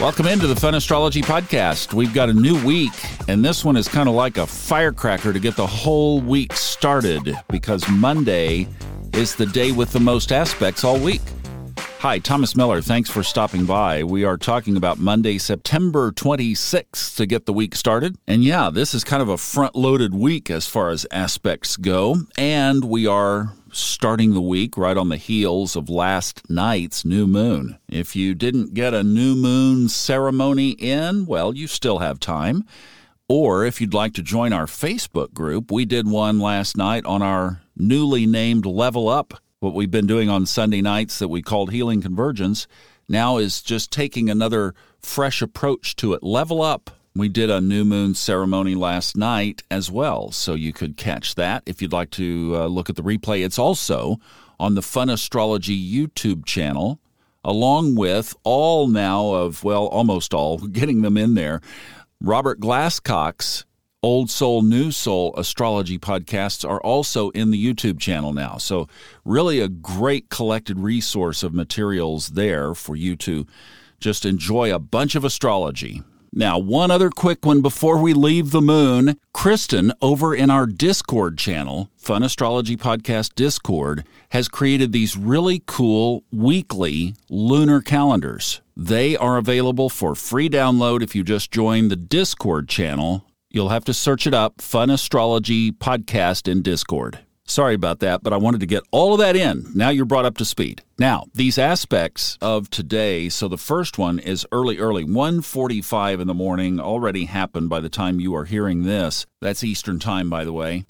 Welcome into the Fun Astrology Podcast. We've got a new week, and this one is kind of like a firecracker to get the whole week started because Monday is the day with the most aspects all week. Hi, Thomas Miller. Thanks for stopping by. We are talking about Monday, September 26th to get the week started. And yeah, this is kind of a front loaded week as far as aspects go. And we are starting the week right on the heels of last night's new moon. If you didn't get a new moon ceremony in, well, you still have time. Or if you'd like to join our Facebook group, we did one last night on our newly named Level Up. What we've been doing on Sunday nights that we called Healing Convergence now is just taking another fresh approach to it. Level Up we did a new moon ceremony last night as well, so you could catch that if you'd like to uh, look at the replay. It's also on the Fun Astrology YouTube channel, along with all now of, well, almost all, getting them in there. Robert Glasscock's Old Soul, New Soul astrology podcasts are also in the YouTube channel now. So, really, a great collected resource of materials there for you to just enjoy a bunch of astrology. Now, one other quick one before we leave the moon. Kristen, over in our Discord channel, Fun Astrology Podcast Discord, has created these really cool weekly lunar calendars. They are available for free download if you just join the Discord channel. You'll have to search it up Fun Astrology Podcast in Discord. Sorry about that, but I wanted to get all of that in. Now you're brought up to speed. Now, these aspects of today, so the first one is early early, 1:45 in the morning, already happened by the time you are hearing this. That's Eastern time by the way.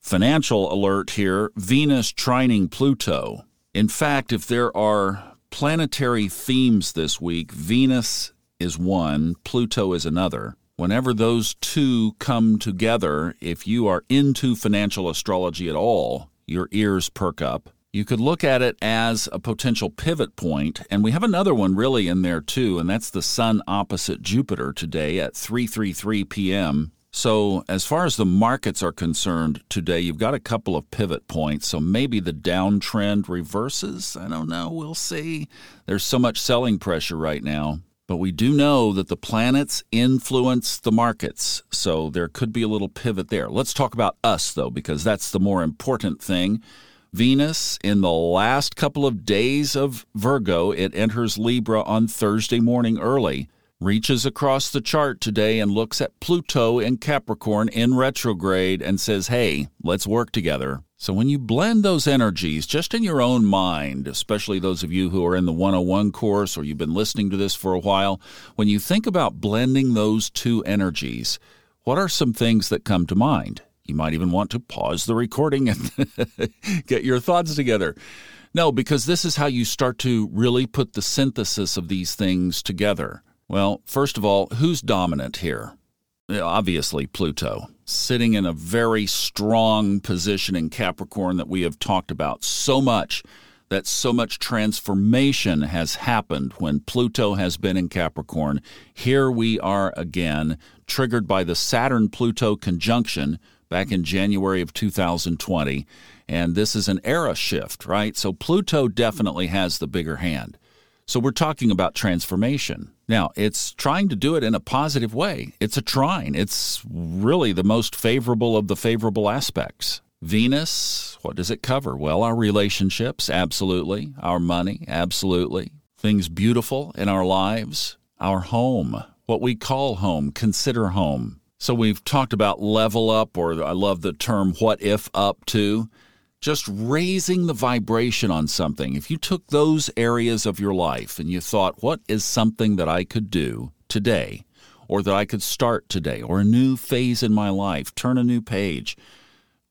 Financial alert here, Venus trining Pluto. In fact, if there are planetary themes this week, Venus is one, Pluto is another. Whenever those two come together, if you are into financial astrology at all, your ears perk up. You could look at it as a potential pivot point, and we have another one really in there too, and that's the sun opposite Jupiter today at 3:33 p.m. So, as far as the markets are concerned today, you've got a couple of pivot points. So, maybe the downtrend reverses. I don't know. We'll see. There's so much selling pressure right now. But we do know that the planets influence the markets, so there could be a little pivot there. Let's talk about us, though, because that's the more important thing. Venus, in the last couple of days of Virgo, it enters Libra on Thursday morning early, reaches across the chart today and looks at Pluto in Capricorn in retrograde and says, hey, let's work together. So, when you blend those energies just in your own mind, especially those of you who are in the 101 course or you've been listening to this for a while, when you think about blending those two energies, what are some things that come to mind? You might even want to pause the recording and get your thoughts together. No, because this is how you start to really put the synthesis of these things together. Well, first of all, who's dominant here? Obviously, Pluto sitting in a very strong position in Capricorn that we have talked about so much, that so much transformation has happened when Pluto has been in Capricorn. Here we are again, triggered by the Saturn Pluto conjunction back in January of 2020. And this is an era shift, right? So Pluto definitely has the bigger hand. So we're talking about transformation. Now, it's trying to do it in a positive way. It's a trine. It's really the most favorable of the favorable aspects. Venus, what does it cover? Well, our relationships, absolutely. Our money, absolutely. Things beautiful in our lives. Our home, what we call home, consider home. So we've talked about level up, or I love the term what if up to just raising the vibration on something. If you took those areas of your life and you thought, what is something that I could do today, or that I could start today, or a new phase in my life, turn a new page,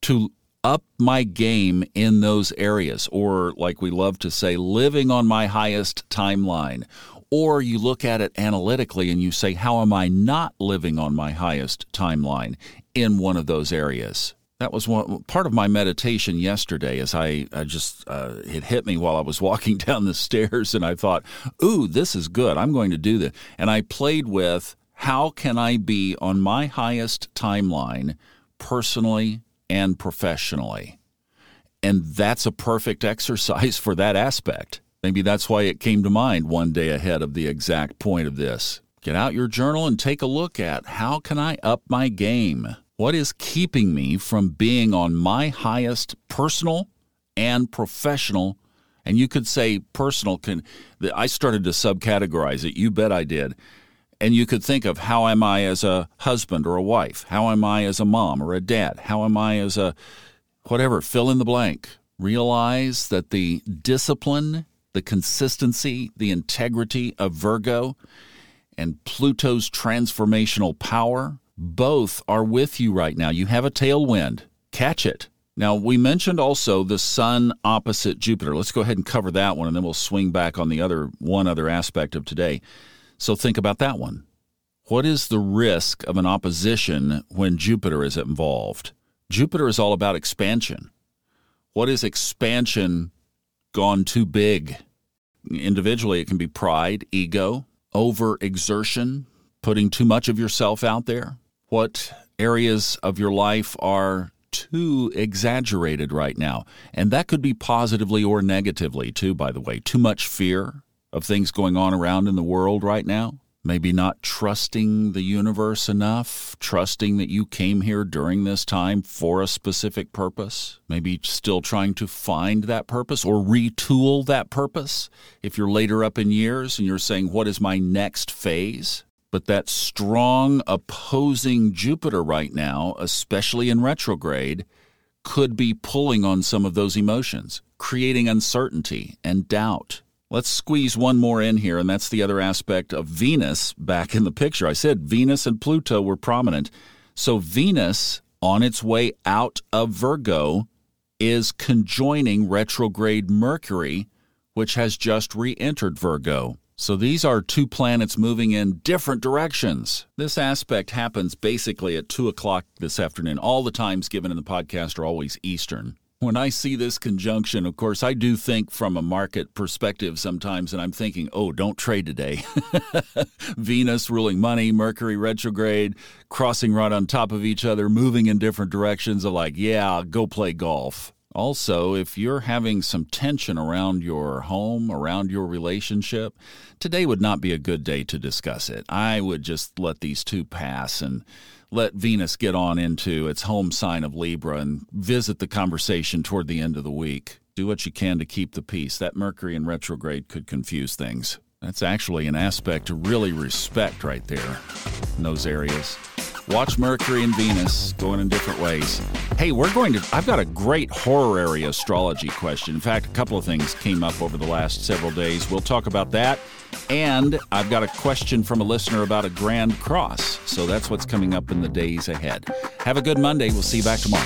to up my game in those areas, or like we love to say, living on my highest timeline. Or you look at it analytically and you say, how am I not living on my highest timeline in one of those areas? That was one part of my meditation yesterday. As I, I just uh, it hit me while I was walking down the stairs, and I thought, "Ooh, this is good. I'm going to do this." And I played with how can I be on my highest timeline, personally and professionally, and that's a perfect exercise for that aspect. Maybe that's why it came to mind one day ahead of the exact point of this. Get out your journal and take a look at how can I up my game? What is keeping me from being on my highest personal and professional? And you could say personal can I started to subcategorize it. You bet I did. And you could think of how am I as a husband or a wife? How am I as a mom or a dad? How am I as a whatever, fill in the blank. Realize that the discipline, the consistency, the integrity of Virgo and Pluto's transformational power both are with you right now. You have a tailwind. Catch it. Now, we mentioned also the sun opposite Jupiter. Let's go ahead and cover that one and then we'll swing back on the other one other aspect of today. So think about that one. What is the risk of an opposition when Jupiter is involved? Jupiter is all about expansion. What is expansion gone too big? Individually, it can be pride, ego, overexertion, putting too much of yourself out there. What areas of your life are too exaggerated right now? And that could be positively or negatively, too, by the way. Too much fear of things going on around in the world right now. Maybe not trusting the universe enough, trusting that you came here during this time for a specific purpose. Maybe still trying to find that purpose or retool that purpose. If you're later up in years and you're saying, What is my next phase? But that strong opposing Jupiter right now, especially in retrograde, could be pulling on some of those emotions, creating uncertainty and doubt. Let's squeeze one more in here, and that's the other aspect of Venus back in the picture. I said Venus and Pluto were prominent. So, Venus, on its way out of Virgo, is conjoining retrograde Mercury, which has just re entered Virgo. So these are two planets moving in different directions. This aspect happens basically at 2 o'clock this afternoon. All the times given in the podcast are always Eastern. When I see this conjunction, of course, I do think from a market perspective sometimes, and I'm thinking, oh, don't trade today. Venus ruling money, Mercury retrograde, crossing right on top of each other, moving in different directions. Are like, yeah, go play golf. Also, if you're having some tension around your home, around your relationship, today would not be a good day to discuss it. I would just let these two pass and let Venus get on into its home sign of Libra and visit the conversation toward the end of the week. Do what you can to keep the peace. That Mercury in retrograde could confuse things. That's actually an aspect to really respect right there in those areas. Watch Mercury and Venus going in different ways. Hey, we're going to, I've got a great horary astrology question. In fact, a couple of things came up over the last several days. We'll talk about that. And I've got a question from a listener about a grand cross. So that's what's coming up in the days ahead. Have a good Monday. We'll see you back tomorrow.